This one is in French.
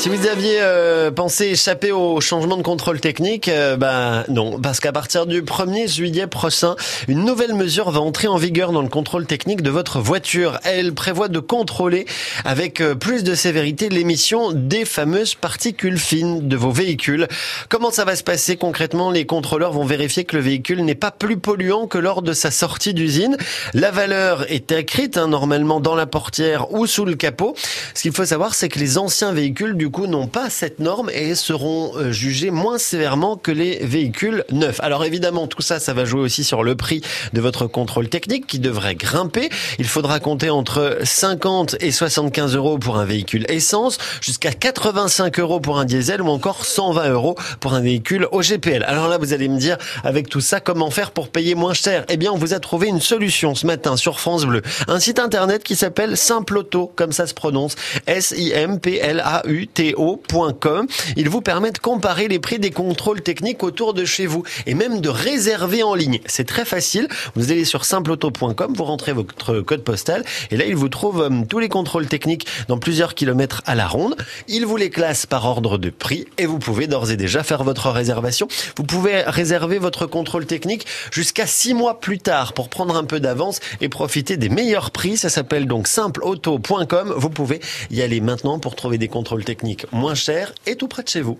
Si vous aviez euh, pensé échapper au changement de contrôle technique, euh, ben non, parce qu'à partir du 1er juillet prochain, une nouvelle mesure va entrer en vigueur dans le contrôle technique de votre voiture. Elle prévoit de contrôler avec euh, plus de sévérité l'émission des fameuses particules fines de vos véhicules. Comment ça va se passer concrètement? Les contrôleurs vont vérifier que le véhicule n'est pas plus polluant que lors de sa sortie d'usine. La valeur est écrite hein, normalement dans la portière ou sous le capot. Ce qu'il faut savoir, c'est que les anciens véhicules du coup n'ont pas cette norme et seront euh, jugés moins sévèrement que les véhicules neufs. Alors évidemment, tout ça, ça va jouer aussi sur le prix de votre contrôle technique qui devrait grimper. Il faudra compter entre 50 et 75 euros pour un véhicule essence, jusqu'à 85 euros pour un diesel ou encore 120 euros pour un véhicule au GPL. Alors là, vous allez me dire, avec tout ça, comment faire pour payer moins cher? Eh bien, on vous a trouvé une solution ce matin sur France Bleu. Un site internet qui s'appelle Simple Auto, comme ça se prononce, S-I-M-P-L-A-U Il vous permet de comparer les prix des contrôles techniques autour de chez vous et même de réserver en ligne. C'est très facile. Vous allez sur simpleauto.com, vous rentrez votre code postal et là il vous trouve euh, tous les contrôles techniques dans plusieurs kilomètres à la ronde. Il vous les classe par ordre de prix et vous pouvez d'ores et déjà faire votre réservation. Vous pouvez réserver votre contrôle technique jusqu'à six mois plus tard pour prendre un peu d'avance et profiter des meilleurs prix. Ça s'appelle donc simpleauto.com. Vous pouvez y aller maintenant pour trouver des contrôles techniques moins cher et tout près de chez vous.